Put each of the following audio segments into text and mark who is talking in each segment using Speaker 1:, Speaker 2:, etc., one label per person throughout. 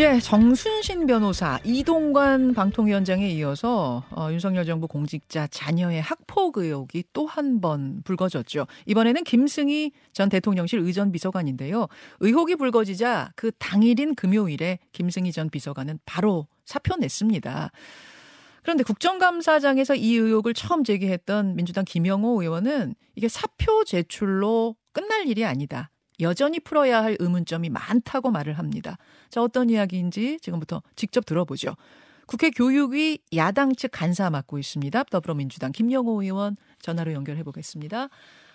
Speaker 1: 예, 정순신 변호사, 이동관 방통위원장에 이어서 어, 윤석열 정부 공직자 자녀의 학폭 의혹이 또 한 번 불거졌죠. 이번에는 김승희 전 대통령실 의전 비서관인데요. 의혹이 불거지자 그 당일인 금요일에 김승희 전 비서관은 바로 사표 냈습니다. 그런데 국정감사장에서 이 의혹을 처음 제기했던 민주당 김영호 의원은 이게 사표 제출로 끝날 일이 아니다. 여전히 풀어야 할 의문점이 많다고 말을 합니다. 자, 어떤 이야기인지 지금부터 직접 들어보죠. 국회 교육위 야당 측 간사 맡고 있습니다. 더불어민주당 김영호 의원 전화로 연결해 보겠습니다.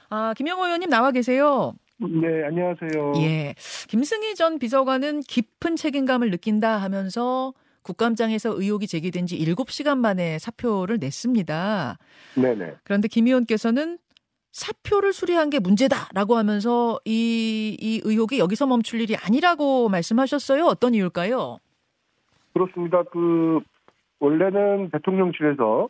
Speaker 1: 아, 김영호 의원님 나와 계세요.
Speaker 2: 네, 안녕하세요.
Speaker 1: 예. 김승희 전 비서관은 깊은 책임감을 느낀다 하면서 국감장에서 의혹이 제기된 지 7시간 만에 사표를 냈습니다.
Speaker 2: 네네.
Speaker 1: 그런데 김 의원께서는 사표를 수리한 게 문제다라고 하면서 이, 이 의혹이 여기서 멈출 일이 아니라고 말씀하셨어요. 어떤 이유일까요?
Speaker 2: 그렇습니다. 그 원래는 대통령실에서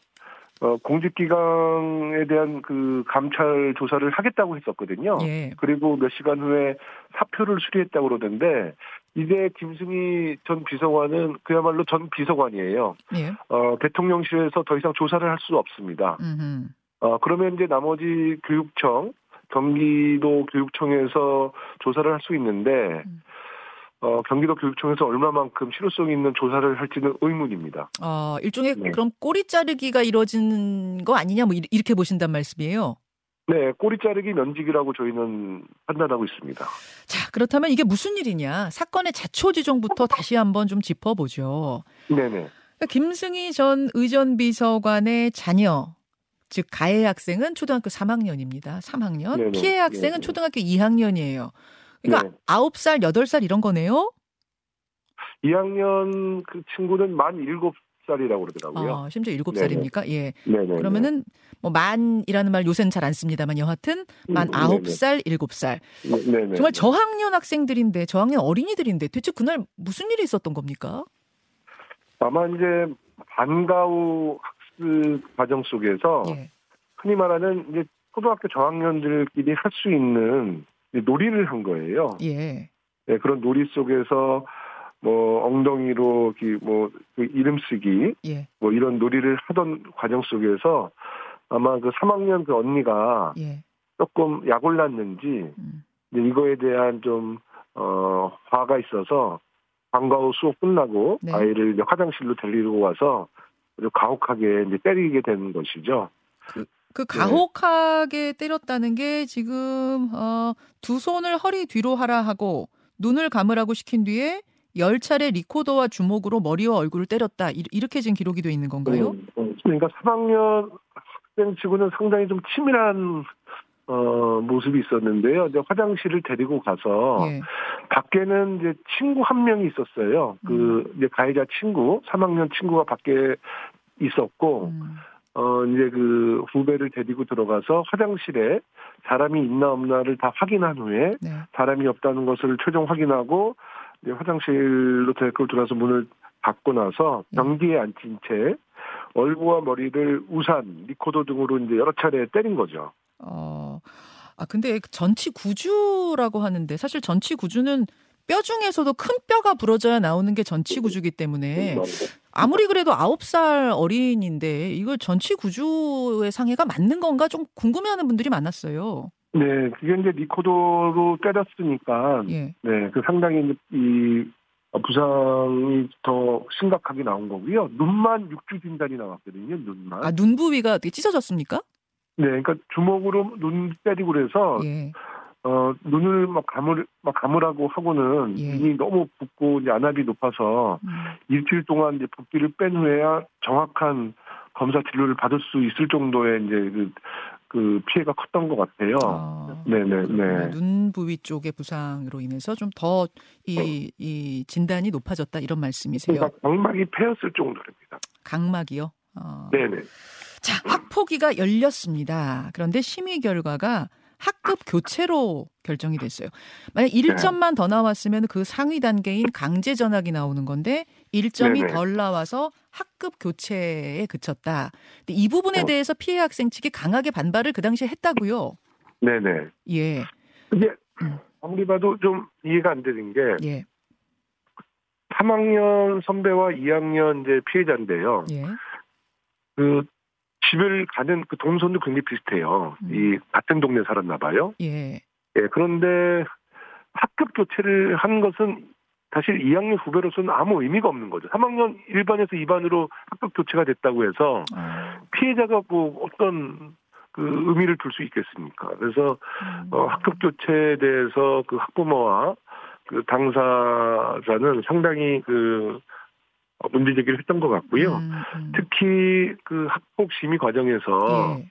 Speaker 2: 어, 공직기강에 대한 그 감찰 조사를 하겠다고 했었거든요.
Speaker 1: 예.
Speaker 2: 그리고 몇 시간 후에 사표를 수리했다고 그러던데 이제 김승희 전 비서관은 그야말로 전 비서관이에요.
Speaker 1: 예.
Speaker 2: 어, 대통령실에서 더 이상 조사를 할 수 없습니다.
Speaker 1: 음흠.
Speaker 2: 어, 그러면 이제 나머지 교육청, 경기도 교육청에서 조사를 할 수 있는데,
Speaker 1: 음.
Speaker 2: 어, 경기도 교육청에서 얼마만큼 실효성 있는 조사를 할지는 의문입니다.
Speaker 1: 어, 일종의
Speaker 2: 네.
Speaker 1: 그럼 꼬리 자르기가 이루어지는 거 아니냐 뭐 이- 이렇게 보신단 말씀이에요.
Speaker 2: 네, 꼬리 자르기 면직이라고 저희는 판단하고 있습니다.
Speaker 1: 자, 그렇다면 이게 무슨 일이냐? 사건의 자초지종부터 다시 한번 좀 짚어보죠.
Speaker 2: 네네.
Speaker 1: 그러니까 김승희 전 의전 비서관의 자녀, 즉 가해 학생은 초등학교 3학년입니다. 3학년.
Speaker 2: 네네.
Speaker 1: 피해 학생은
Speaker 2: 네네.
Speaker 1: 초등학교 2학년이에요. 그러니까
Speaker 2: 네.
Speaker 1: 9살, 8살 이런 거네요.
Speaker 2: 2학년 그 친구는 만 7살이라고 그러더라고요.
Speaker 1: 아, 심지어 7살입니까? 예.
Speaker 2: 네네.
Speaker 1: 그러면은 뭐 만이라는 말 요새는 잘 안 씁니다만 여하튼 만
Speaker 2: 음,
Speaker 1: 아홉
Speaker 2: 네네.
Speaker 1: 살 일곱 살
Speaker 2: 네네.
Speaker 1: 정말 저학년 학생들인데 저학년 어린이들인데 대체 그날 무슨 일이 있었던 겁니까?
Speaker 2: 아마 이제 반가우 학습 과정 속에서
Speaker 1: 예.
Speaker 2: 흔히 말하는 이제 초등학교 저학년들끼리 할 수 있는 놀이를 한 거예요.
Speaker 1: 예.
Speaker 2: 네, 그런 놀이 속에서 뭐 엉덩이로 이렇게 뭐그 이름 쓰기
Speaker 1: 예.
Speaker 2: 뭐 이런 놀이를 하던 과정 속에서 아마 그 3학년 그 언니가
Speaker 1: 예.
Speaker 2: 조금 약올랐는지
Speaker 1: 음.
Speaker 2: 이거에 대한 좀 어, 화가 있어서 방과 후 수업 끝나고
Speaker 1: 네.
Speaker 2: 아이를 화장실로 데리고 와서 아주 가혹하게 이제 때리게 되는 것이죠.
Speaker 1: 그 가혹하게 때렸다는 게 지금 어, 두 손을 허리 뒤로 하라 하고 눈을 감으라고 시킨 뒤에 열 차례 리코더와 주먹으로 머리와 얼굴을 때렸다 이- 이렇게 지금 기록이 돼 있는 건가요?
Speaker 2: 음, 음, 그러니까 3학년 학생 치고는 상당히 좀 치밀한 어, 모습이 있었는데요. 이제 화장실을 데리고 가서
Speaker 1: 예.
Speaker 2: 밖에는 이제 친구 한 명이 있었어요.
Speaker 1: 음.
Speaker 2: 그 이제 가해자 친구, 3학년 친구가 밖에 있었고
Speaker 1: 음.
Speaker 2: 어 이제 그 후배를 데리고 들어가서 화장실에 사람이 있나 없나를 다 확인한 후에
Speaker 1: 네.
Speaker 2: 사람이 없다는 것을 최종 확인하고 이제 화장실로 데리고 들어가서 문을 닫고 나서
Speaker 1: 네.
Speaker 2: 변기에 앉힌 채 얼굴과 머리를 우산, 리코더 등으로 이제 여러 차례 때린 거죠.
Speaker 1: 어, 아, 근데 전치 구주라고 하는데 사실 전치 구주는 뼈 중에서도 큰 뼈가 부러져야 나오는 게 전치 구주기 때문에 아무리 그래도 아홉 살 어린인데 이걸 전치 구주의 상해가 맞는 건가 좀 궁금해하는 분들이 많았어요.
Speaker 2: 네, 그게 이제 리코더로 때렸으니까
Speaker 1: 예.
Speaker 2: 네, 그 상당히 이 부상이 더 심각하게 나온 거고요. 눈만 육주 진단이 나왔거든요. 눈만.
Speaker 1: 아, 눈 부위가 어떻게 찢어졌습니까?
Speaker 2: 네, 그러니까 주먹으로 눈 때리고 그래서
Speaker 1: 예.
Speaker 2: 어 눈을 막 감을 막 감으라고 하고는
Speaker 1: 예.
Speaker 2: 눈이 너무 붓고 이제 안압이 높아서
Speaker 1: 음.
Speaker 2: 일주일 동안 이제 붓기를 뺀 후에야 정확한 검사 진료를 받을 수 있을 정도의 이제 그, 그 피해가 컸던 것 같아요.
Speaker 1: 아,
Speaker 2: 네네 네.
Speaker 1: 눈 부위 쪽의 부상으로 인해서 좀 더 이 이 진단이 높아졌다 이런 말씀이세요.
Speaker 2: 그러니까 각막이 패였을 정도입니다.
Speaker 1: 각막이요. 어.
Speaker 2: 네네.
Speaker 1: 자, 학폭위가 열렸습니다. 그런데 심의 결과가 학급 교체로 결정이 됐어요. 만약 1점만 더 나왔으면 그 상위 단계인 강제 전학이 나오는 건데 1점이
Speaker 2: 네네.
Speaker 1: 덜 나와서 학급 교체에 그쳤다. 근데 이 부분에
Speaker 2: 어.
Speaker 1: 대해서 피해 학생 측이 강하게 반발을 그 당시에 했다고요.
Speaker 2: 네네.
Speaker 1: 예.
Speaker 2: 이게
Speaker 1: 음.
Speaker 2: 아무리 봐도 좀 이해가 안 되는 게
Speaker 1: 예.
Speaker 2: 3학년 선배와 2학년 이제 피해자인데요.
Speaker 1: 예.
Speaker 2: 그 집을 가는 그 동선도 굉장히 비슷해요.
Speaker 1: 음.
Speaker 2: 이 같은 동네 살았나 봐요.
Speaker 1: 예.
Speaker 2: 예, 그런데 학급 교체를 한 것은 사실 2학년 후배로서는 아무 의미가 없는 거죠. 3학년 1반에서 2반으로 학급 교체가 됐다고 해서
Speaker 1: 아,
Speaker 2: 피해자가 뭐 어떤 그 의미를 둘 수 있겠습니까? 그래서
Speaker 1: 음.
Speaker 2: 어, 학급 교체에 대해서 그 학부모와 그 당사자는 상당히 그 어, 문제 제기를 했던 것 같고요.
Speaker 1: 음, 음.
Speaker 2: 특히 그 학폭 심의 과정에서
Speaker 1: 예.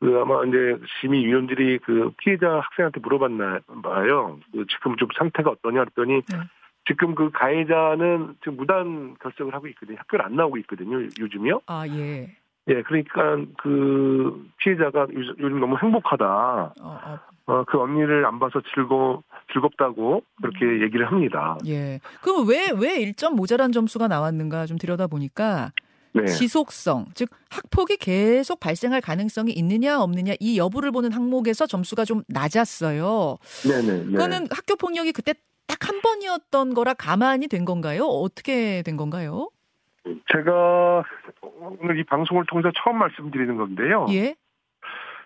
Speaker 2: 그 아마 이제 심의위원들이 그 피해자 학생한테 물어봤나 봐요. 그 지금 좀 상태가 어떠냐 했더니
Speaker 1: 네.
Speaker 2: 지금 그 가해자는 지금 무단 결석을 하고 있거든요. 학교를 안 나오고 있거든요. 요즘이요.
Speaker 1: 아, 예.
Speaker 2: 예, 그러니까 그 피해자가 요즘 요즘 너무 행복하다.
Speaker 1: 어, 어,
Speaker 2: 어, 그 언니를 안 봐서 즐거 즐겁다고 그렇게 얘기를 합니다.
Speaker 1: 예. 그럼 왜, 왜 1점 모자란 점수가 나왔는가 좀 들여다 보니까
Speaker 2: 네.
Speaker 1: 지속성, 즉 학폭이 계속 발생할 가능성이 있느냐 없느냐 이 여부를 보는 항목에서 점수가 좀 낮았어요.
Speaker 2: 네네. 네.
Speaker 1: 그거는 학교 폭력이 그때 딱 한 번이었던 거라 가만히 된 건가요? 어떻게 된 건가요?
Speaker 2: 제가 오늘 이 방송을 통해서 처음 말씀드리는 건데요.
Speaker 1: 예.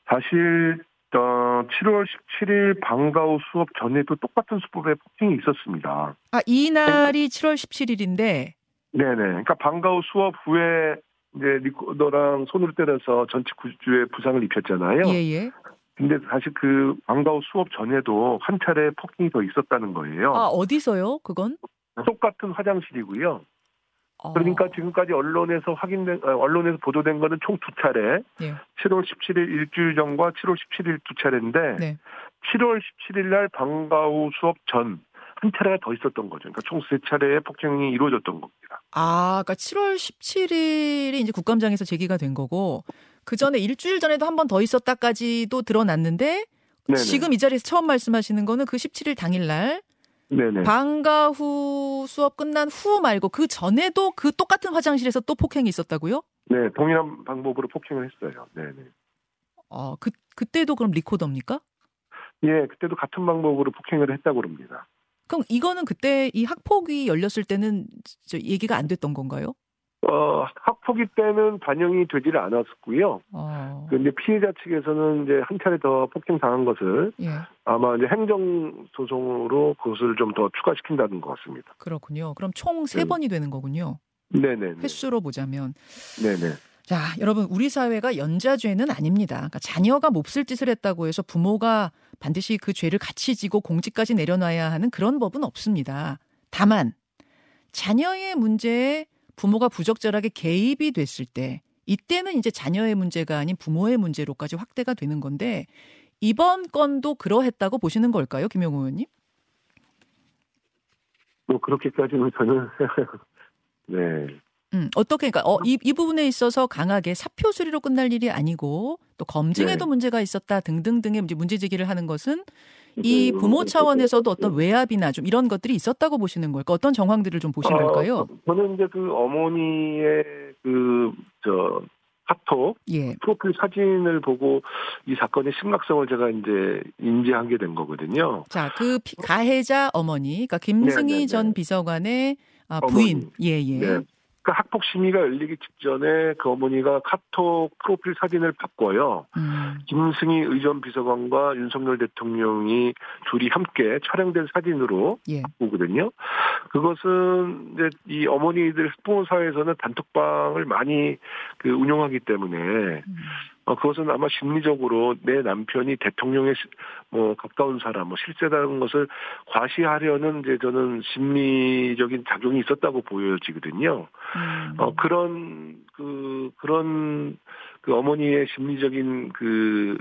Speaker 2: 사실 어, 7월 17일 방과 후 수업 전에도 똑같은 수법의 폭행이 있었습니다.
Speaker 1: 아, 이날이 7월 17일인데
Speaker 2: 네네. 그러니까 방과 후 수업 후에 이제 리코더랑 손으로 때려서 전체 구주에 부상을 입혔잖아요.
Speaker 1: 예, 예.
Speaker 2: 근데 사실 그 방과 후 수업 전에도 한 차례 폭행이 더 있었다는 거예요.
Speaker 1: 아, 어디서요? 그건?
Speaker 2: 똑같은 화장실이고요.
Speaker 1: 어,
Speaker 2: 그러니까 지금까지 언론에서 확인된 어, 언론에서 보도된 거는 총 두 차례.
Speaker 1: 예.
Speaker 2: 7월 17일 일주일 전과 7월 17일 두 차례인데
Speaker 1: 네.
Speaker 2: 7월 17일 날 방과 후 수업 전 한 차례가 더 있었던 거죠. 그러니까 총 세 차례의 폭행이 이루어졌던 겁니다.
Speaker 1: 아, 그러니까 7월 17일이 이제 국감장에서 제기가 된 거고 그 전에 일주일 전에도 한 번 더 있었다까지도 드러났는데
Speaker 2: 네네.
Speaker 1: 지금 이 자리에서 처음 말씀하시는 거는 그 17일 당일 날
Speaker 2: 네네.
Speaker 1: 방과 후 수업 끝난 후 말고 그 전에도 그 똑같은 화장실에서 또 폭행이 있었다고요?
Speaker 2: 네, 동일한 방법으로 폭행을 했어요. 네네.
Speaker 1: 어, 그 그때도 그럼 리코더입니까?
Speaker 2: 예, 그때도 같은 방법으로 폭행을 했다고 그럽니다.
Speaker 1: 그럼 이거는 그때 이 학폭이 열렸을 때는 저 얘기가 안 됐던 건가요?
Speaker 2: 어, 학 폭위 때는 반영이 되지를 않았었고요.
Speaker 1: 어.
Speaker 2: 근데 피해자 측에서는 이제 한 차례 더 폭행 당한 것을
Speaker 1: 예.
Speaker 2: 아마 이제 행정 소송으로 그것을 좀 더 추가시킨다는 것 같습니다.
Speaker 1: 그렇군요. 그럼 총세
Speaker 2: 네.
Speaker 1: 번이 되는 거군요.
Speaker 2: 네네.
Speaker 1: 횟수로 보자면.
Speaker 2: 네네.
Speaker 1: 자, 여러분, 우리 사회가 연좌죄는 아닙니다. 그러니까 자녀가 몹쓸 짓을 했다고 해서 부모가 반드시 그 죄를 같이 지고 공직까지 내려놔야 하는 그런 법은 없습니다. 다만, 자녀의 문제에 부모가 부적절하게 개입이 됐을 때, 이때는 이제 자녀의 문제가 아닌 부모의 문제로까지 확대가 되는 건데, 이번 건도 그러했다고 보시는 걸까요, 김용호 의원님?
Speaker 2: 뭐 그렇게까지는 저는 네.
Speaker 1: 음, 어떻게, 그러니까, 어, 이, 이 부분에 있어서 강하게 사표 수리로 끝날 일이 아니고, 또 검증에도
Speaker 2: 네.
Speaker 1: 문제가 있었다 등등등의 문제 제기를 하는 것은 이 부모 차원에서도 어떤 외압이나 좀 이런 것들이 있었다고 보시는 걸까? 어떤 정황들을 좀 보신 걸까요?
Speaker 2: 어, 저는 이제 그 어머니의 그 저 카톡
Speaker 1: 예.
Speaker 2: 프로필 사진을 보고 이 사건의 심각성을 제가 이제 인지하게 된 거거든요.
Speaker 1: 자, 그 피- 가해자 어머니, 그러니까 김승희
Speaker 2: 네, 네,
Speaker 1: 전
Speaker 2: 네.
Speaker 1: 비서관의 아, 부인.
Speaker 2: 어머니.
Speaker 1: 예, 예.
Speaker 2: 네. 그 학폭 심의가 열리기 직전에 그 어머니가 카톡 프로필 사진을 바꿔요.
Speaker 1: 음,
Speaker 2: 김승희 의전 비서관과 윤석열 대통령이 둘이 함께 촬영된 사진으로
Speaker 1: 예.
Speaker 2: 보거든요. 그것은 이제 이 어머니들 학부모 사회에서는 단톡방을 많이 그 운영하기 때문에
Speaker 1: 음,
Speaker 2: 어, 그것은 아마 심리적으로 내 남편이 대통령의 시- 뭐 가까운 사람, 뭐 실세라는 것을 과시하려는 이제 저는 심리적인 작용이 있었다고 보여지거든요.
Speaker 1: 음.
Speaker 2: 어, 그런, 그, 그런, 그 어머니의 심리적인 그,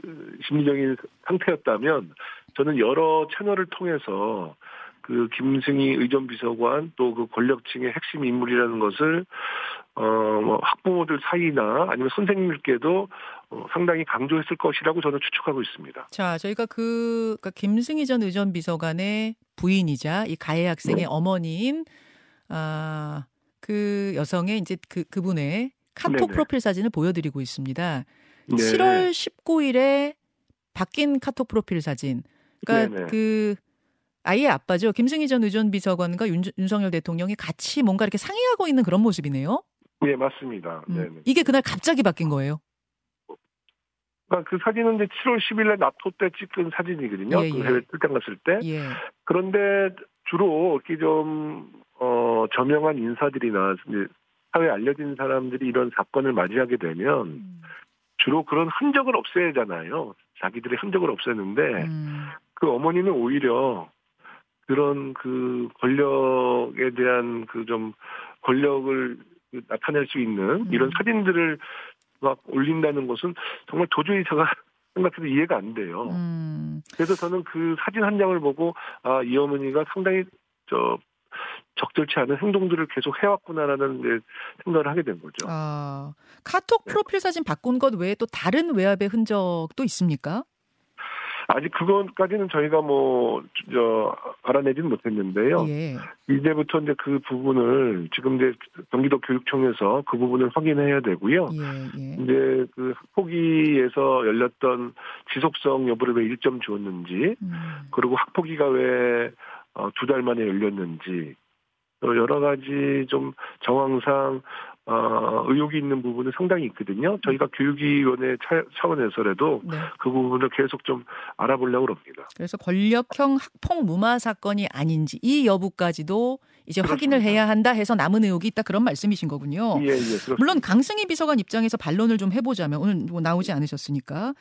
Speaker 2: 심리적인 상태였다면 저는 여러 채널을 통해서 그 김승희 의전 비서관 또 그 권력층의 핵심 인물이라는 것을 어, 뭐 학부모들 사이나 아니면 선생님들께도 어, 상당히 강조했을 것이라고 저는 추측하고 있습니다.
Speaker 1: 자, 저희가 그 그러니까 김승희 전 의전 비서관의 부인이자 이 가해 학생의
Speaker 2: 네.
Speaker 1: 어머니인 아, 그 여성의 이제 그 그분의 카톡
Speaker 2: 네네.
Speaker 1: 프로필 사진을 보여드리고 있습니다.
Speaker 2: 네.
Speaker 1: 7월 19일에 바뀐 카톡 프로필 사진. 그러니까
Speaker 2: 네네.
Speaker 1: 그 아이의 아빠죠. 김승희 전 의전 비서관과 윤, 윤석열 대통령이 같이 뭔가 이렇게 상의하고 있는 그런 모습이네요.
Speaker 2: 네, 맞습니다.
Speaker 1: 음,
Speaker 2: 네네.
Speaker 1: 이게 그날 갑자기 바뀐 거예요.
Speaker 2: 그러니까 그 사진은 이제 7월 10일 날 나토 때 찍은 사진이거든요.
Speaker 1: 예,
Speaker 2: 그
Speaker 1: 예.
Speaker 2: 해외 출장 갔을 때.
Speaker 1: 예.
Speaker 2: 그런데 주로 이렇게 좀, 어, 저명한 인사들이나 이제 사회에 알려진 사람들이 이런 사건을 맞이하게 되면
Speaker 1: 음,
Speaker 2: 주로 그런 흔적을 없애잖아요. 자기들의 흔적을 없애는데
Speaker 1: 음,
Speaker 2: 그 어머니는 오히려 그런 그 권력에 대한 그 좀 권력을 그 나타낼 수 있는 이런
Speaker 1: 음.
Speaker 2: 사진들을 막 올린다는 것은 정말 도저히 제가 생각해도 이해가 안 돼요.
Speaker 1: 음.
Speaker 2: 그래서 저는 그 사진 한 장을 보고 아 이 어머니가 상당히 저 적절치 않은 행동들을 계속 해왔구나라는 생각을 하게 된 거죠.
Speaker 1: 아, 카톡 프로필 사진 바꾼 것 외에 또 다른 외압의 흔적도 있습니까?
Speaker 2: 아직 그것까지는 저희가 뭐 저 알아내지는 못했는데요.
Speaker 1: 예.
Speaker 2: 이제부터 이제 그 부분을 지금 이제 경기도 교육청에서 그 부분을 확인해야 되고요.
Speaker 1: 예, 예.
Speaker 2: 이제 그 학폭위에서 열렸던 지속성 여부를 왜 1점 주었는지,
Speaker 1: 음.
Speaker 2: 그리고 학폭위가 왜 두 달 만에 열렸는지, 또 여러 가지 좀 정황상 어, 의혹이 있는 부분은 상당히 있거든요. 저희가 교육위원회 차- 차원에서라도
Speaker 1: 네.
Speaker 2: 그 부분을 계속 좀 알아보려고 합니다.
Speaker 1: 그래서 권력형 학폭 무마 사건이 아닌지 이 여부까지도 이제 확인을
Speaker 2: 그렇습니다.
Speaker 1: 해야 한다 해서 남은 의혹이 있다 그런 말씀이신 거군요.
Speaker 2: 예, 예. 그렇습니다.
Speaker 1: 어. 물론 강승희 비서관 입장에서 반론을 좀 해보자면 오늘 뭐 나오지 않으셨으니까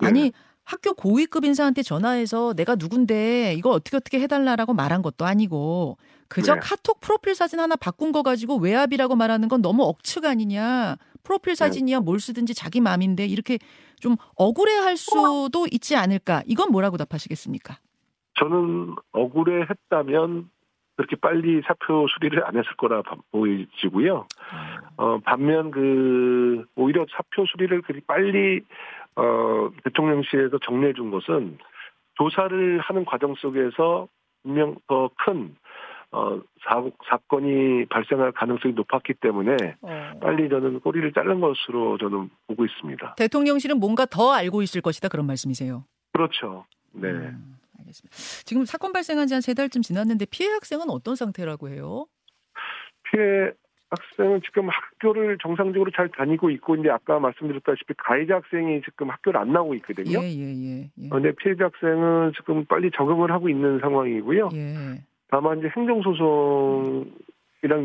Speaker 2: 네.
Speaker 1: 아니 학교 고위급 인사한테 전화해서 내가 누군데 이걸 어떻게 어떻게 해달라라고 말한 것도 아니고 그저
Speaker 2: 네.
Speaker 1: 카톡 프로필 사진 하나 바꾼 거 가지고 외압이라고 말하는 건 너무 억측 아니냐 프로필 사진이야 뭘 쓰든지 자기 마음인데 이렇게 좀 억울해할 수도 있지 않을까 이건 뭐라고 답하시겠습니까?
Speaker 2: 저는 억울해했다면 그렇게 빨리 사표 수리를 안 했을 거라 봐- 보이지고요. 어, 반면 그 오히려 사표 수리를 그리 빨리 어, 대통령실에서 정리해 준 것은 조사를 하는 과정 속에서 분명 더 큰 어, 사, 사건이 발생할 가능성이 높았기 때문에
Speaker 1: 어.
Speaker 2: 빨리 저는 꼬리를 자른 것으로 저는 보고 있습니다.
Speaker 1: 대통령실은 뭔가 더 알고 있을 것이다 그런 말씀이세요.
Speaker 2: 그렇죠. 네.
Speaker 1: 음, 알겠습니다. 지금 사건 발생한 지 한 세 달쯤 지났는데 피해 학생은 어떤 상태라고 해요?
Speaker 2: 피해 학생은 지금 학교를 정상적으로 잘 다니고 있고 이제 아까 말씀드렸다시피 가해자 학생이 지금 학교를 안 나오고 있거든요.
Speaker 1: 예, 예, 예. 예.
Speaker 2: 그런데 피해자 학생은 지금 빨리 적응을 하고 있는 상황이고요.
Speaker 1: 예.
Speaker 2: 다만 이제 행정소송이랑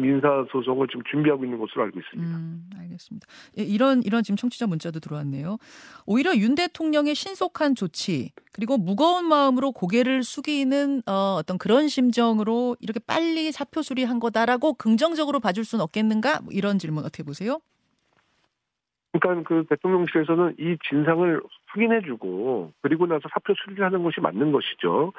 Speaker 2: 민사소송을 지금 준비하고 있는 것으로 알고 있습니다.
Speaker 1: 음, 알겠습니다. 예, 이런 이런 지금 청취자 문자도 들어왔네요. 오히려 윤 대통령의 신속한 조치 그리고 무거운 마음으로 고개를 숙이는 어, 어떤 그런 심정으로 이렇게 빨리 사표 수리한 거다라고 긍정적으로 봐줄 수는 없겠는가? 뭐 이런 질문 어떻게 보세요?
Speaker 2: 그러니까 그 대통령실에서는 이 진상을 확인해주고 그리고 나서 사표 수리를 하는 것이 맞는 것이죠.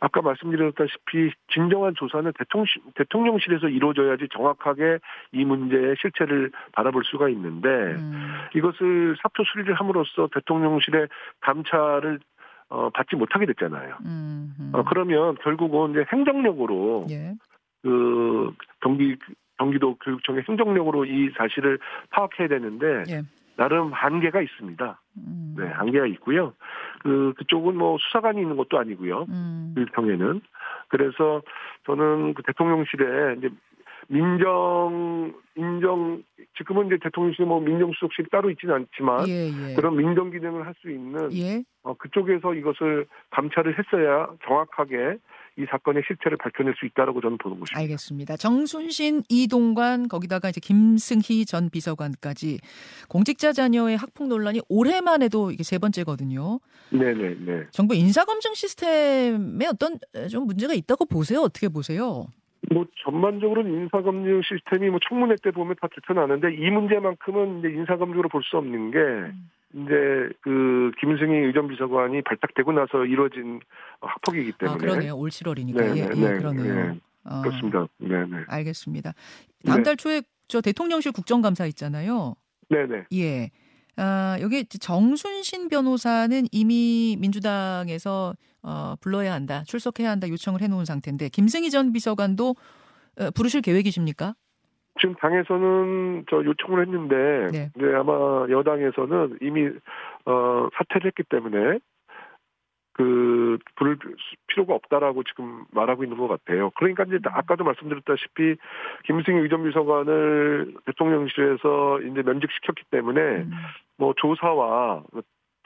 Speaker 2: 아까 말씀드렸다시피 진정한 조사는 대통령실, 대통령 실에서 이루어져야지 정확하게 이 문제의 실체를 바라볼 수가 있는데
Speaker 1: 음,
Speaker 2: 이것을 사표 수리를 함으로써 대통령실의 감찰을 어, 받지 못하게 됐잖아요.
Speaker 1: 음, 음.
Speaker 2: 어, 그러면 결국은 이제 행정력으로
Speaker 1: 예.
Speaker 2: 그 경기 경기도 교육청의 행정력으로 이 사실을 파악해야 되는데
Speaker 1: 예.
Speaker 2: 나름 한계가 있습니다.
Speaker 1: 음,
Speaker 2: 네, 한계가 있고요. 그 그쪽은 뭐 수사관이 있는 것도 아니고요.
Speaker 1: 음,
Speaker 2: 교육청에는 그래서 저는 그 대통령실에 이제 민정 인정 지금은 이제 대통령실 뭐 민정수석실이 따로 있지는 않지만
Speaker 1: 예, 예.
Speaker 2: 그런 민정 기능을 할 수 있는
Speaker 1: 예.
Speaker 2: 어, 그쪽에서 이것을 감찰을 했어야 정확하게 이 사건의 실체를 밝혀낼 수 있다라고 저는 보는 것입니다.
Speaker 1: 알겠습니다. 정순신, 이동관, 거기다가 이제 김승희 전 비서관까지 공직자 자녀의 학폭 논란이 올해만 해도 이게 세 번째거든요.
Speaker 2: 네네 네.
Speaker 1: 정부 인사 검증 시스템에 어떤 좀 문제가 있다고 보세요? 어떻게 보세요?
Speaker 2: 뭐 전반적으로는 인사검증 시스템이 뭐 청문회 때 보면 다 드러나는데 이 문제만큼은 이제 인사검증으로 볼 수 없는 게 이제 그 김승희 의전 비서관이 발탁되고 나서 이루어진 학폭이기 때문에
Speaker 1: 아, 그러네요. 올 7월이니까.
Speaker 2: 네,
Speaker 1: 예,
Speaker 2: 네,
Speaker 1: 예,
Speaker 2: 네,
Speaker 1: 그러네요.
Speaker 2: 네.
Speaker 1: 어,
Speaker 2: 그렇습니다. 네 네
Speaker 1: 알겠습니다. 다음
Speaker 2: 네.
Speaker 1: 달 초에 저 대통령실 국정감사 있잖아요.
Speaker 2: 네 네
Speaker 1: 예. 아, 여기 정순신 변호사는 이미 민주당에서 어, 불러야 한다, 출석해야 한다 요청을 해놓은 상태인데 김승희 전 비서관도 어, 부르실 계획이십니까?
Speaker 2: 지금 당에서는 저 요청을 했는데
Speaker 1: 네.
Speaker 2: 이제 아마 여당에서는 이미 어 사퇴를 했기 때문에 그 부를 필요가 없다라고 지금 말하고 있는 것 같아요. 그러니까 이제 아까도 말씀드렸다시피 김승희 의전비서관을 대통령실에서 이제 면직시켰기 때문에 음. 뭐 조사와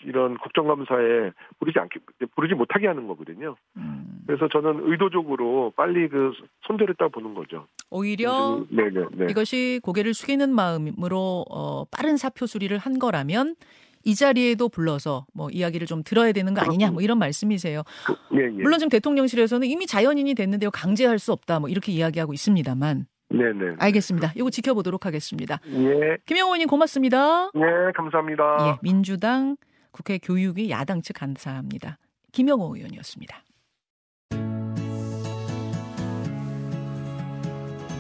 Speaker 2: 이런 국정감사에 부르지 않게 부르지 못하게 하는 거거든요. 음. 그래서 저는 의도적으로 빨리 그 손절했다 보는 거죠.
Speaker 1: 오히려 네네, 네. 이것이 고개를 숙이는 마음으로 어, 빠른 사표 수리를 한 거라면 이 자리에도 불러서 뭐 이야기를 좀 들어야 되는 거 아니냐 뭐 이런 말씀이세요. 그, 예, 예. 물론 지금 대통령실에서는 이미 자연인이 됐는데요 강제할 수 없다 뭐 이렇게 이야기하고 있습니다만. 네네. 알겠습니다. 이거 지켜보도록 하겠습니다. 예. 김영호 의원님 고맙습니다.
Speaker 2: 예, 감사합니다.
Speaker 1: 예, 민주당 국회 교육위 야당 측 감사합니다. 김영호 의원이었습니다.